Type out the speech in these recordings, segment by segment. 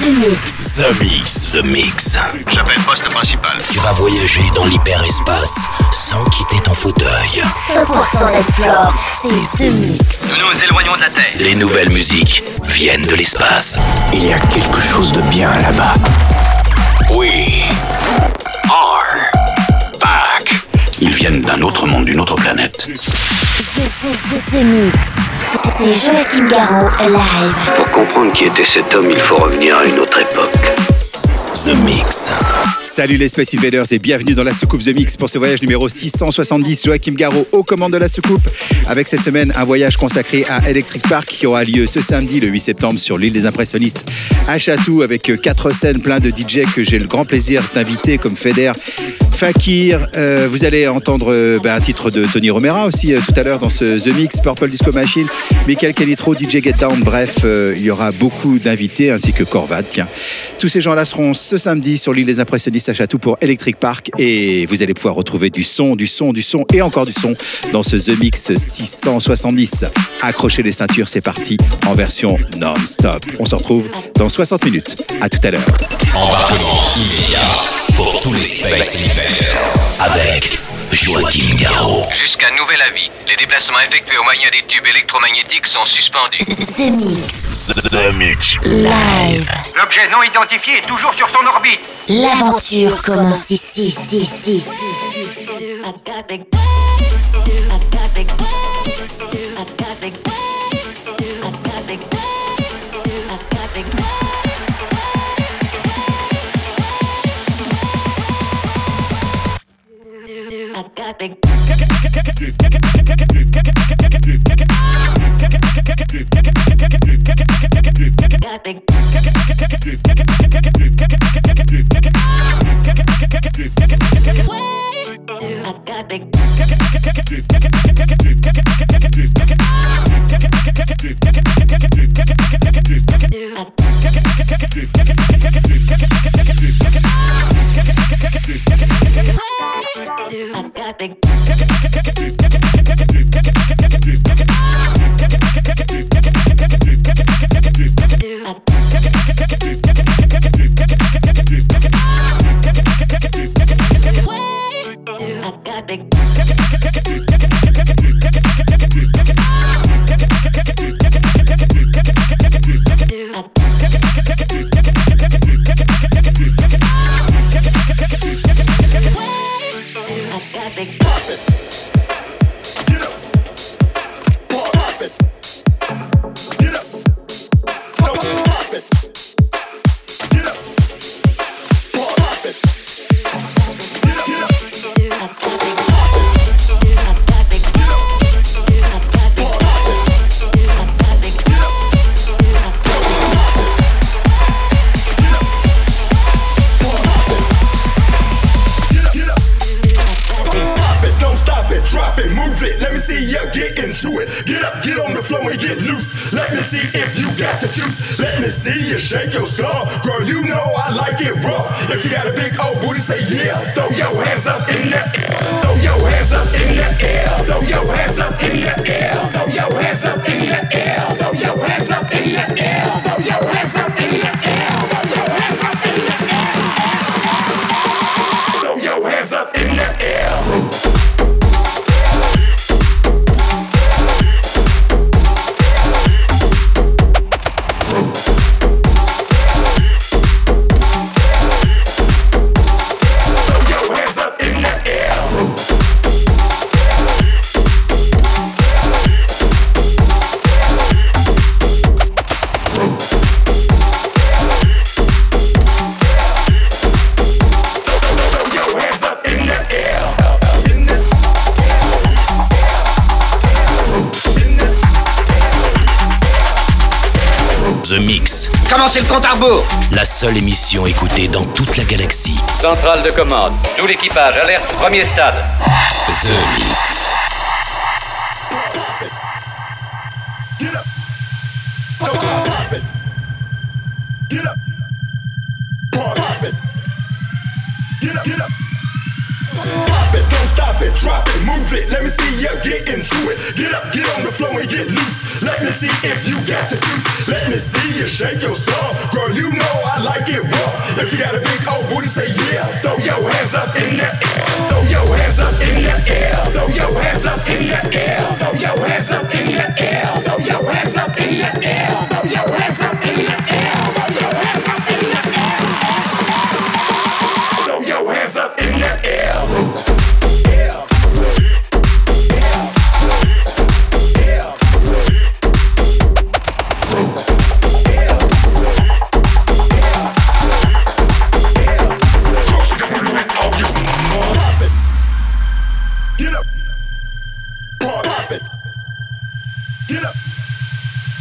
The Mix. The Mix. The Mix. J'appelle poste principal. Tu vas voyager dans l'hyperespace sans quitter ton fauteuil. 100% d'explore, c'est The Mix. Nous nous éloignons de la Terre. Les nouvelles musiques viennent de l'espace. Il y a quelque chose de bien là-bas. We are back. Ils viennent d'un autre monde, d'une autre planète. The, Mix. C'est Joachim Garraud live. Pour comprendre qui était cet homme, il faut revenir à une autre époque. The Mix. Salut les Space Invaders et bienvenue dans la soucoupe The Mix pour ce voyage numéro 670. Joachim Garraud aux commandes de la soucoupe avec cette semaine un voyage consacré à Electric Park qui aura lieu ce samedi le 8 septembre sur l'île des impressionnistes à Chatou avec quatre scènes plein de DJ que j'ai le grand plaisir d'inviter comme Feder, Fakir. Euh, vous allez entendre euh, bah, un titre de Tony Romera aussi euh, tout à l'heure dans ce The Mix, Purple Disco Machine, Michael Canitro, DJ Get Down. Bref, il y aura beaucoup d'invités ainsi que Corvad. Tiens, tous ces gens-là seront ce samedi sur l'île des impressionnistes à Chatou pour Electric Park et vous allez pouvoir retrouver du son, du son, du son et encore du son dans ce The Mix 670. Accrochez les ceintures, c'est parti en version non-stop. On se retrouve dans 60 minutes. À tout à l'heure. Embarquement immédiat pour tous les avec Garraud. Jusqu'à nouvel avis, les déplacements effectués au moyen des tubes électromagnétiques sont suspendus. The Mix. The Mix. Live. L'objet non identifié est toujours sur son orbite. L'aventure commence ici, ici, I got the Mix. Commencez le compte à rebours. La seule émission écoutée dans toute la galaxie. Centrale de commande. Tout l'équipage, alerte, premier stade. The Mix. Get up. Pop it. Get up. Pop it. Get up. Get up. Pop it. Don't stop it. Drop it. Move it. Let me see you get into it. Get up. Get on the floor and get loose. Let me see if you got the juice. Let me see you shake your stuff. Girl, you know I like it rough. If you got a big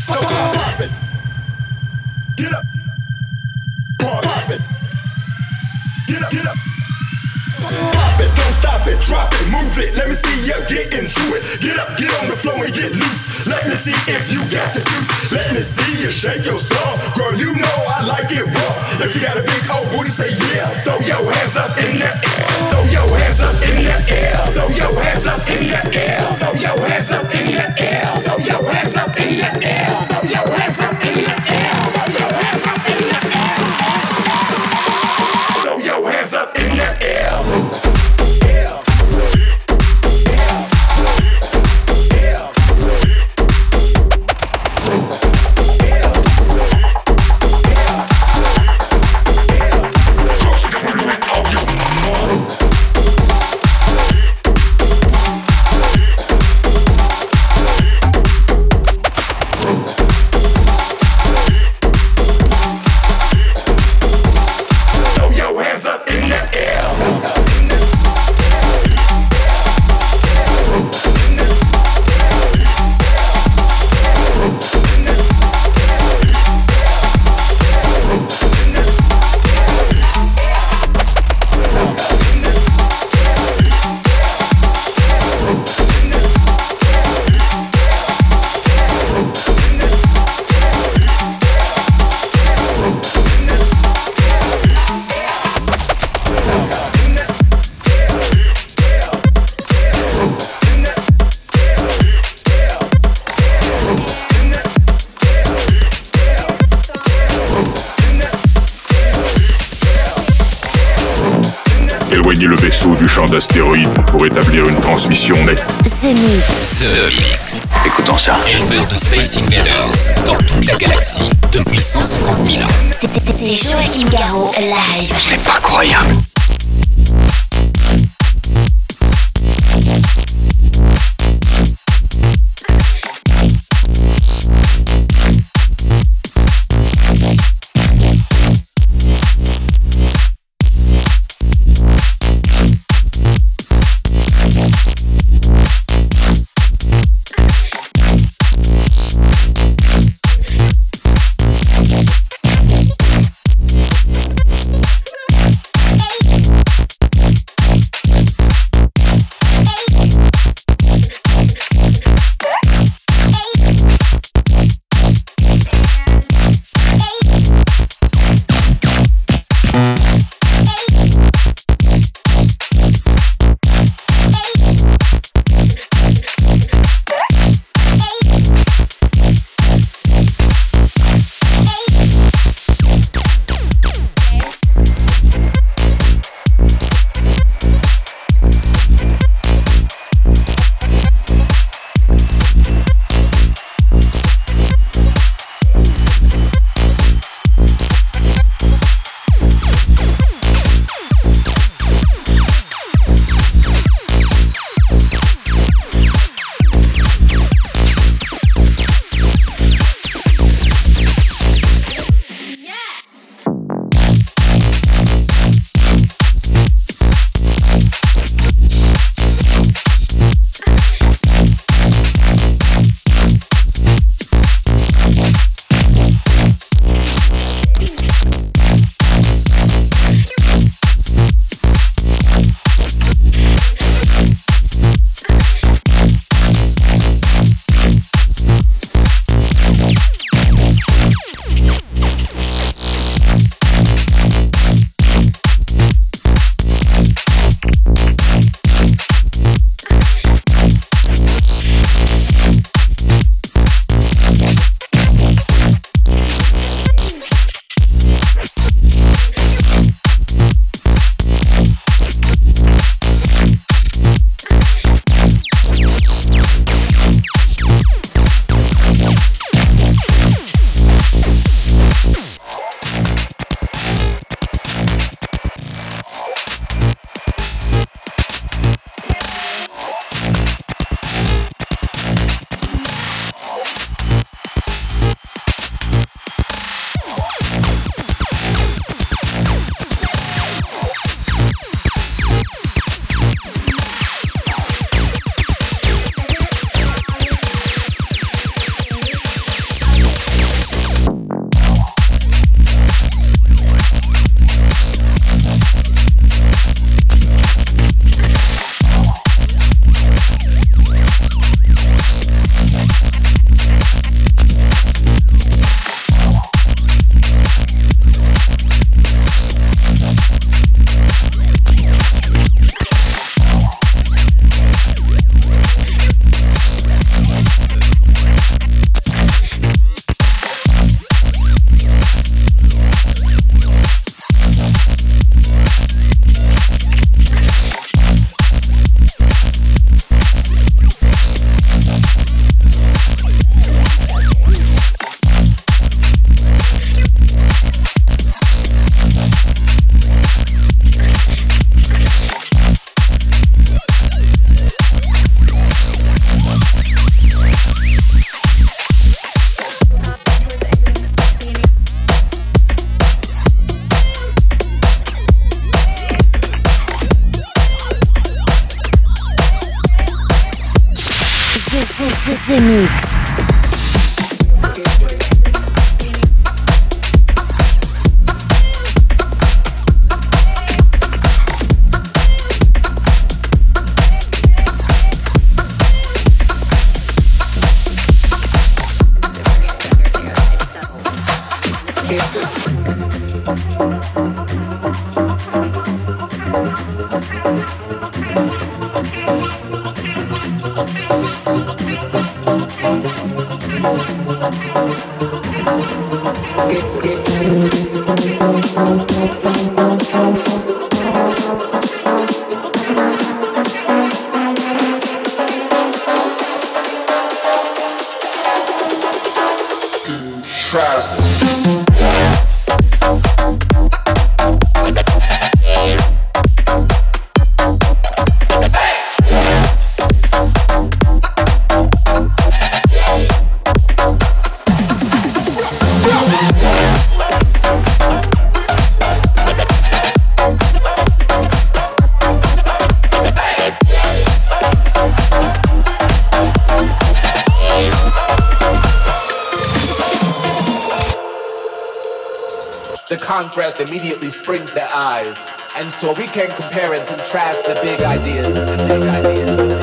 So drop it, move it. Let me see you get into it. Get up, get on the floor and get loose. Let me see if you got the juice. Let me see you shake your stuff. Girl, you know I like it rough. If you got a big old booty, say yeah. Throw your hands up in the air. Throw your hands up in the air. Throw your hands up in the air. Throw your hands up in the air. Throw your hands up in the air. Throw your hands up in the air. Éloignez le vaisseau du champ d'astéroïdes pour établir une transmission nette. The Mix. The Mix. Écoutons ça. Éleveur de Space Invaders dans toute la galaxie depuis 150 000 ans. C'est- C'est c'est Joachim Garraud, live. C'est pas croyable. Contrast immediately springs their eyes. And so we can compare and contrast. The big ideas. The big ideas.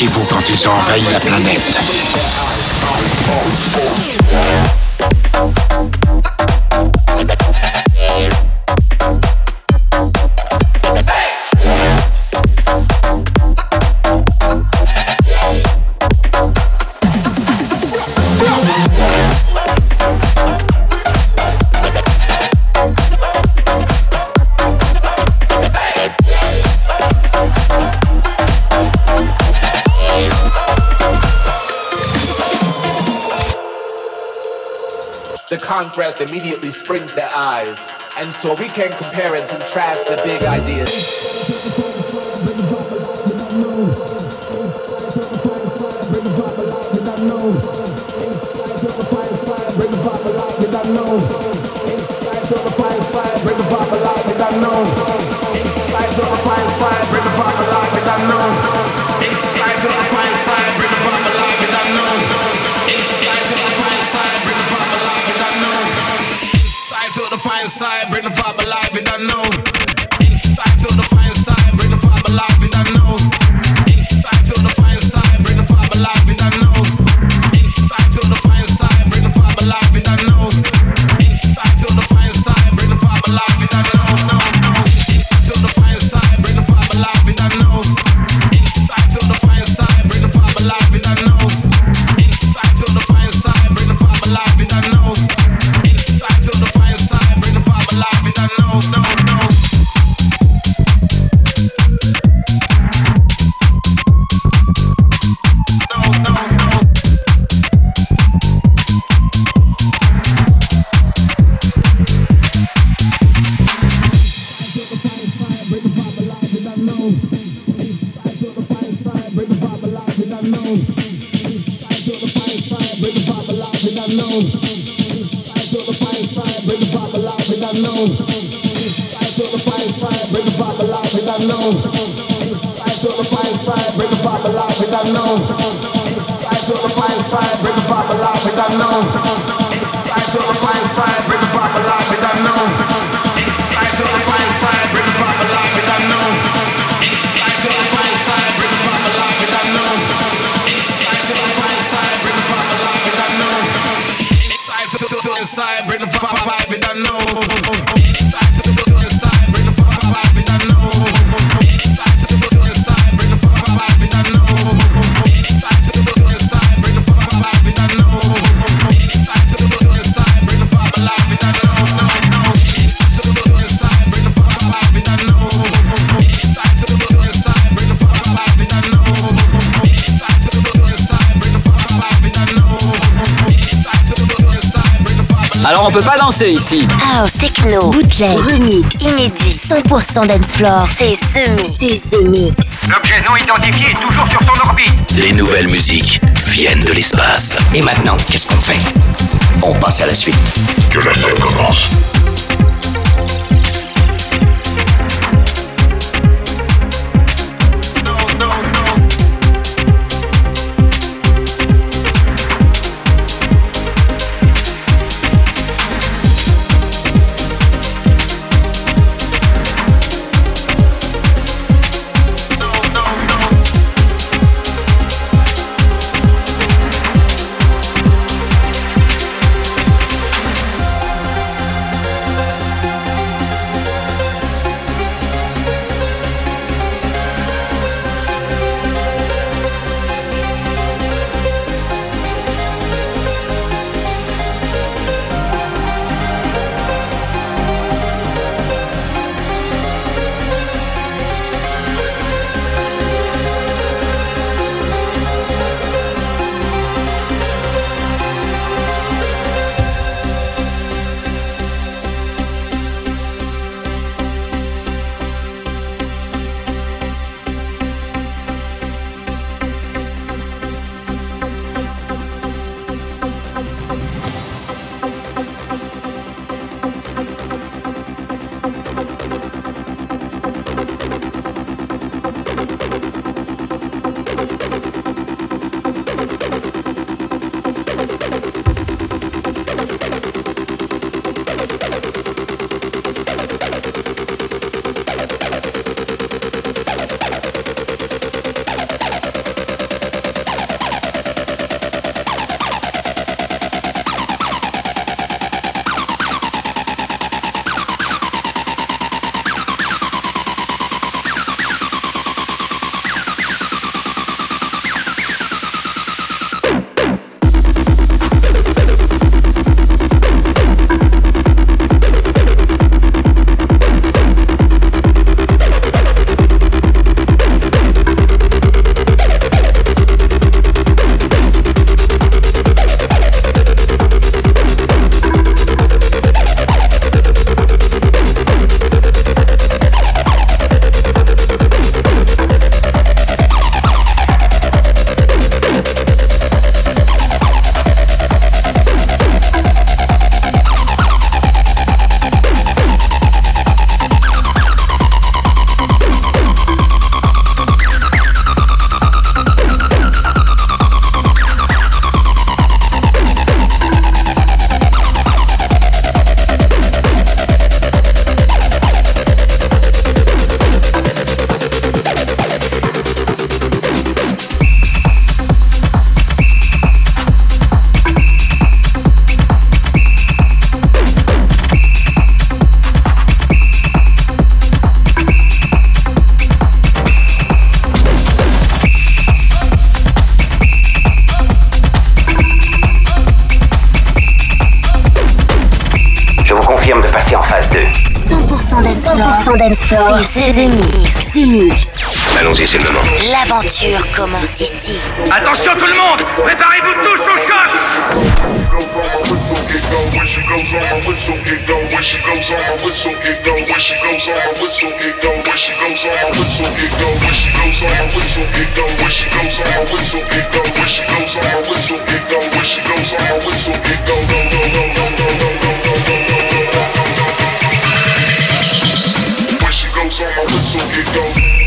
Étiez-vous quand ils ont envahi la planète us immediately springs their eyes. And so we can compare and contrast the big ideas. know. side, bring the vibe alive, you don't know. On peut pas danser ici. House, techno, bootleg, remix, inédit, 100% dance floor. C'est ce mix. C'est ce mix. L'objet non identifié est toujours sur son orbite. Les nouvelles musiques viennent de l'espace. Et maintenant, qu'est-ce qu'on fait? On passe à la suite. Que la scène commence. Dance Floor. C'est The Mix. The Mix. Allons-y, c'est le moment. L'aventure commence ici. Attention tout le monde Préparez-vous tous au choc When she goes on my whistle, get go.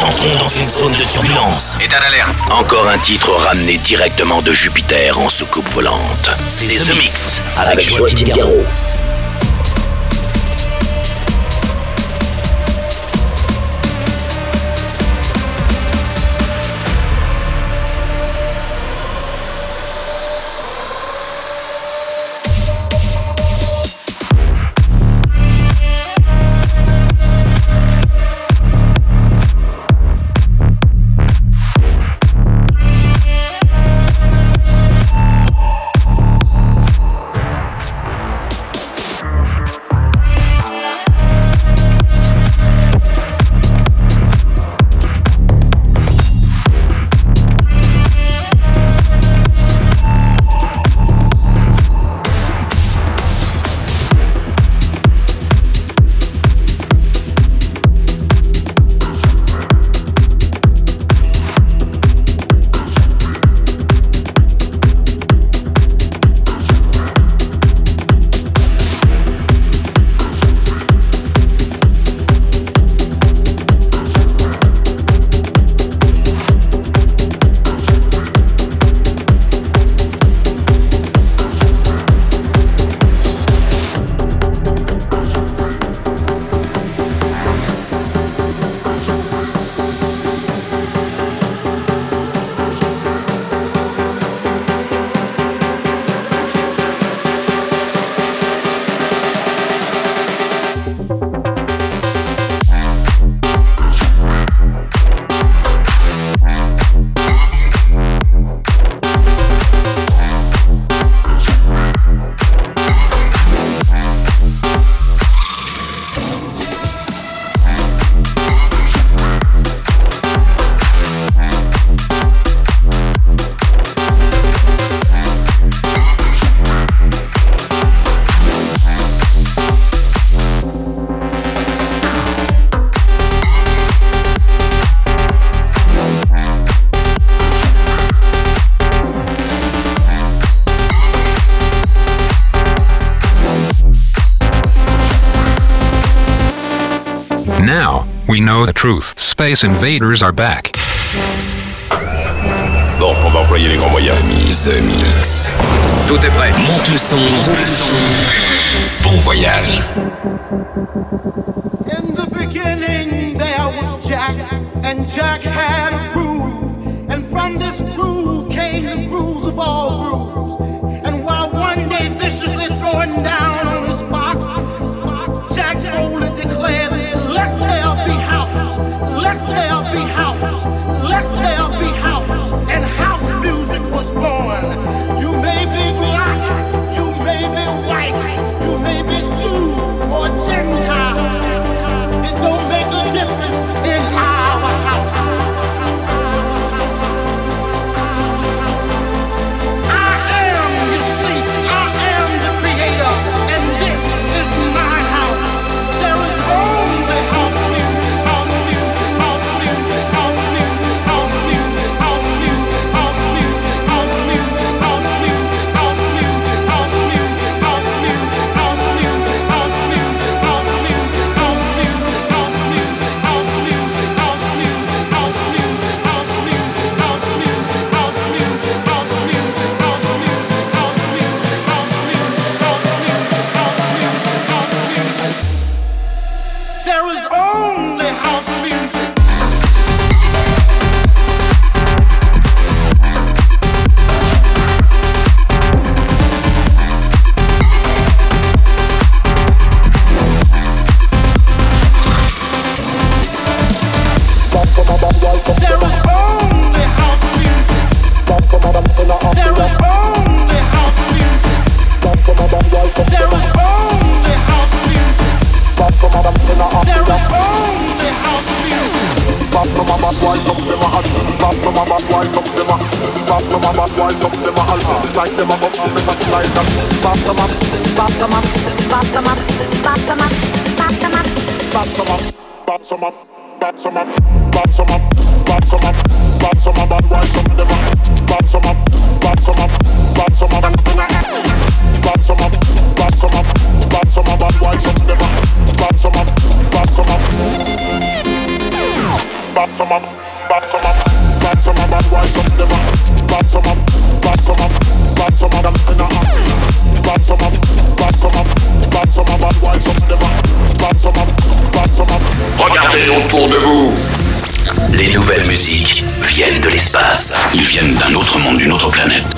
Entrons dans une zone de turbulence. État d'alerte. Encore un titre ramené directement de Jupiter en soucoupe volante. C'est The Mix avec Joachim Garraud. Space invaders are back. Bon, on va employer les grands moyens. The Mix. Tout est prêt. Monte le son. Bon voyage. In the beginning there was Jack, and Jack had a groove, and from this groove came the grooves of all grooves. And while one day viciously throwing down Regardez autour de vous. Les nouvelles musiques viennent de l'espace. Ils viennent d'un autre monde, d'une autre planète.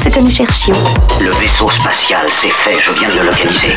ce que nous cherchions. Le vaisseau spatial, c'est fait, je viens de le localiser.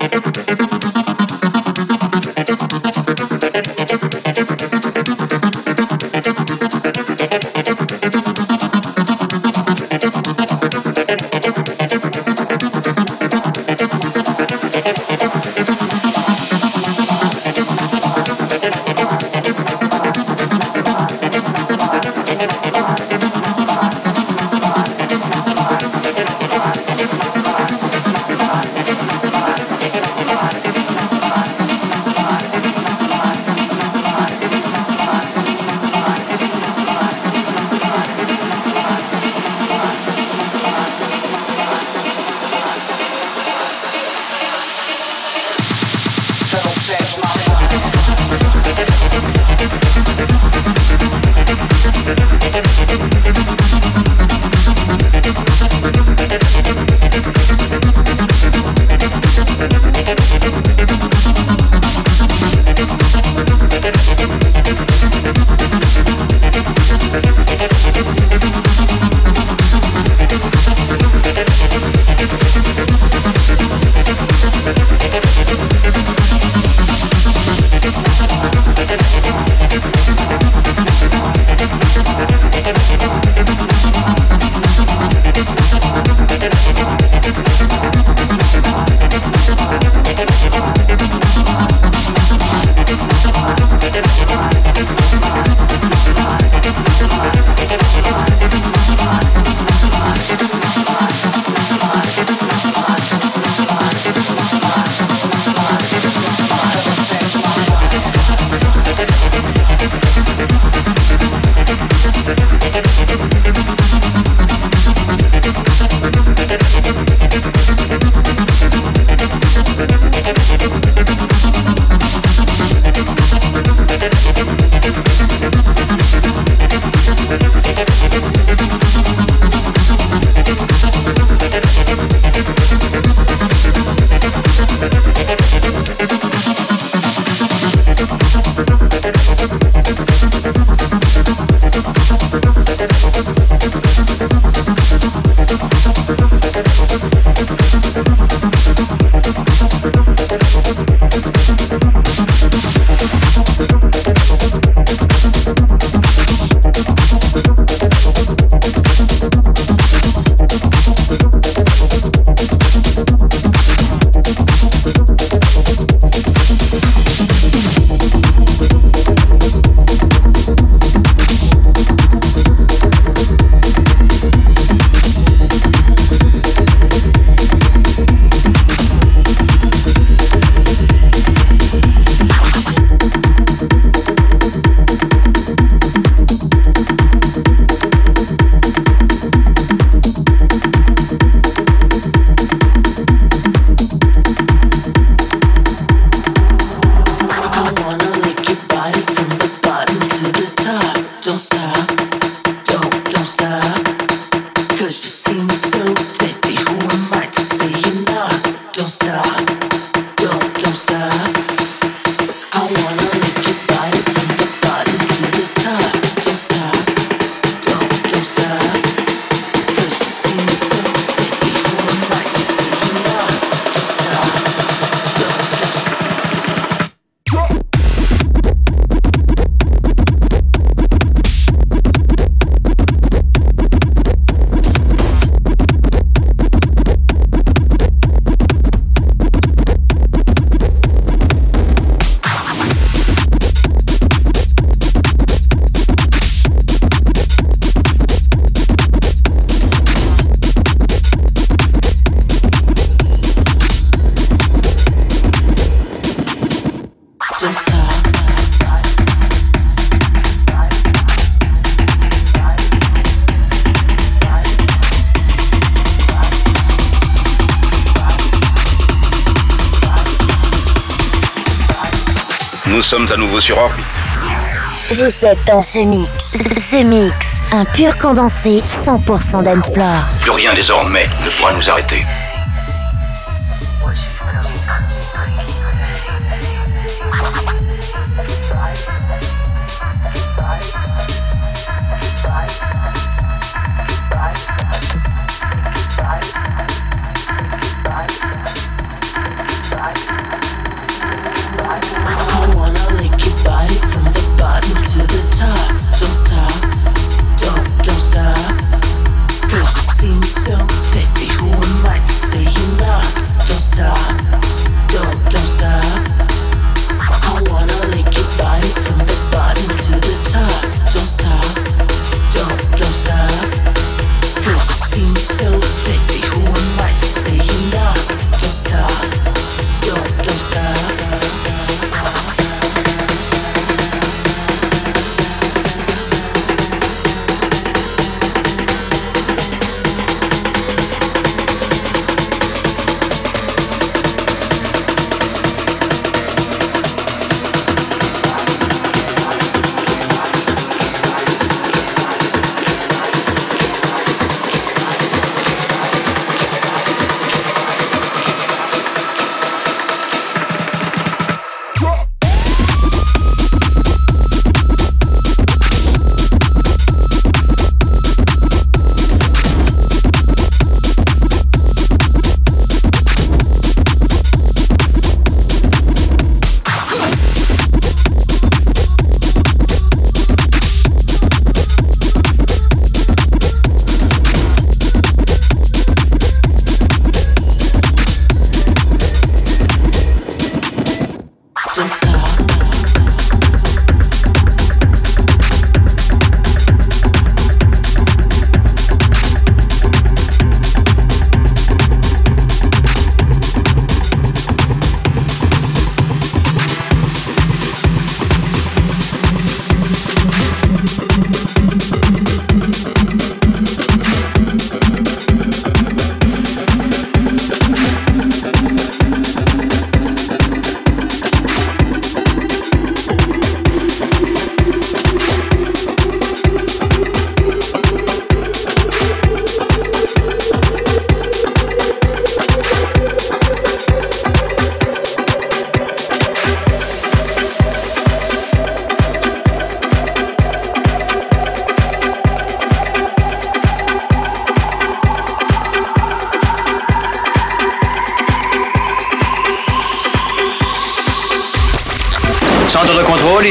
Sommes à nouveau sur orbite. Vous êtes dans ce mix. Ce mix, un pur condensé 100% dancefloor. Plus rien désormais ne pourra nous arrêter.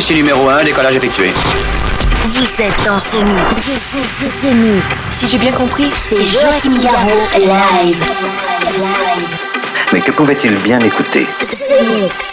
Ici numéro 1, décollage effectué. Vous êtes dans ce mix. Ce, ce, ce, ce mix. Si j'ai bien compris, C'est Joachim Garraud live. Mais que pouvait-il bien écouter? Ce mix.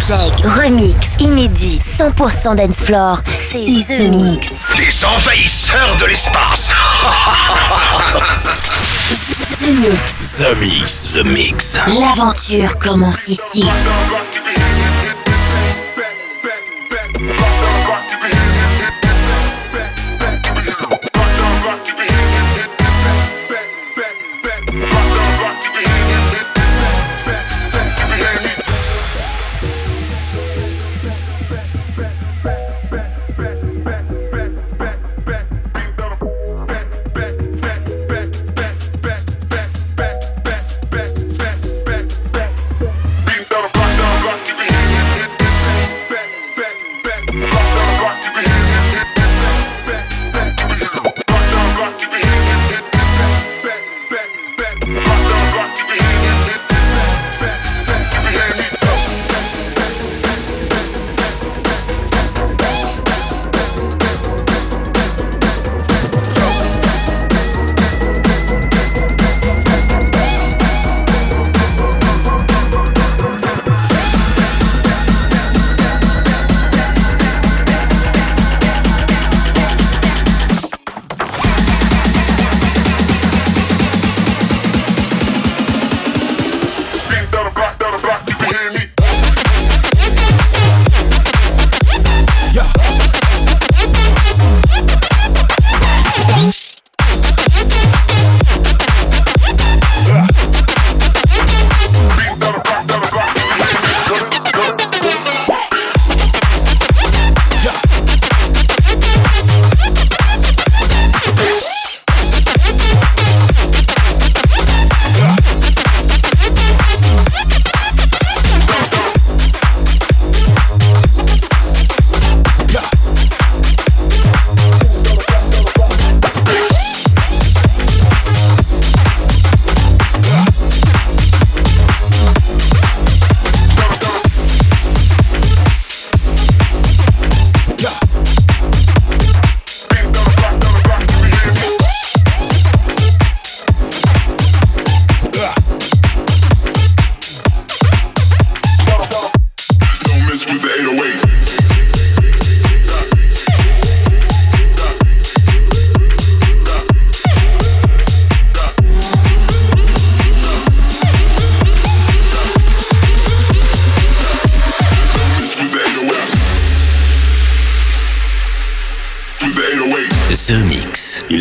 Remix, inédit, 100% dance floor. C'est The Mix. Des envahisseurs de l'espace The Mix. The Mix, The Mix. L'aventure commence ici.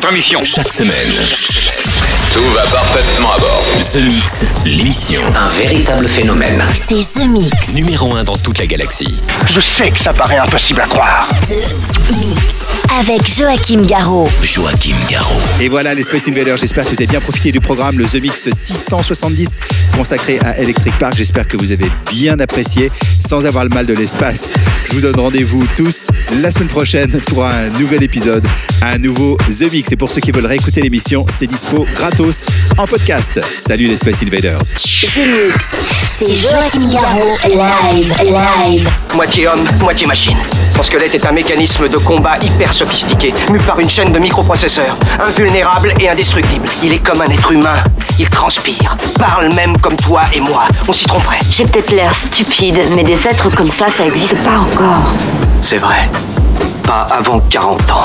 Votre mission. Chaque semaine, Tout va parfaitement à bord. The Mix, l'émission. Un véritable phénomène. C'est The Mix. Numéro 1 dans toute la galaxie. Je sais que ça paraît impossible à croire. The Mix. Avec Joachim Garraud. Joachim Garraud. Et voilà les Space Invaders, j'espère que vous avez bien profité du programme, le The Mix 670 consacré à Electric Park. J'espère que vous avez bien apprécié sans avoir le mal de l'espace. Je vous donne rendez-vous tous la semaine prochaine pour un nouvel épisode, un nouveau The Mix. Et pour ceux qui veulent réécouter l'émission, c'est dispo gratos en podcast. Salut les Space Invaders. The Mix. C'est Joachim Garraud. Live. Live. Moitié homme, moitié machine. Son squelette est un mécanisme de combat hyper sophistiqué, mu par une chaîne de microprocesseurs, invulnérable et indestructible. Il est comme un être humain. Il transpire, parle même comme toi et moi. On s'y tromperait. J'ai peut-être l'air stupide, mais des êtres comme ça, ça existe pas encore. C'est vrai. Pas avant 40 ans.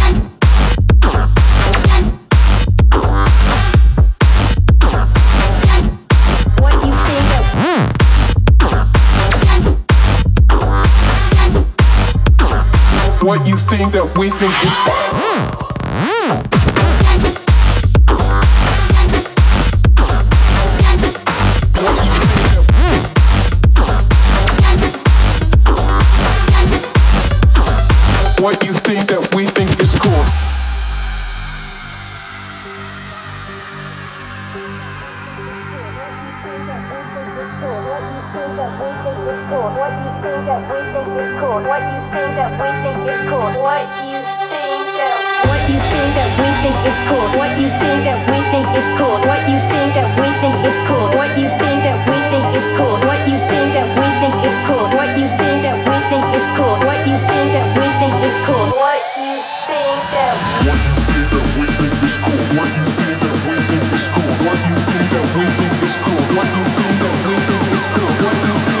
thing that we think is fine. What you think that we think is cool. Thank you is cool. What you think that we think is cool. What you think that we think is cool. What you think that what you think that we think is cool. What you think that we think is cool. What you think that we think is cool. What you think that we think is cool. What you think that we think is cool. What you think that we think is cool. What you think that we think is cool. What you think that what you think that we think is cool. What you think that we think is cool. What you think that we think is cool. What you think that we think is cool. What you think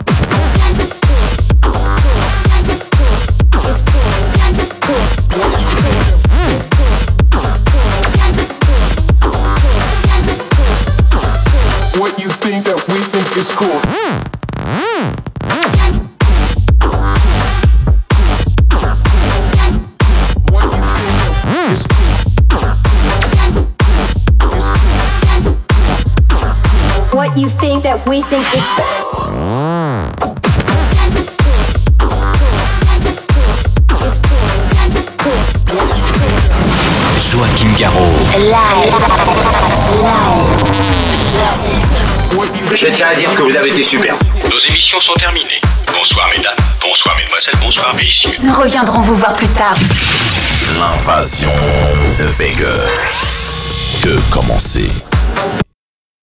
we think is Joachim Garraud. Live. Je tiens à dire que vous avez été super. Nos émissions sont terminées. Bonsoir mesdames, bonsoir mesdemoiselles, bonsoir messieurs. Nous reviendrons vous voir plus tard. L'invasion de Vega. Que commencer?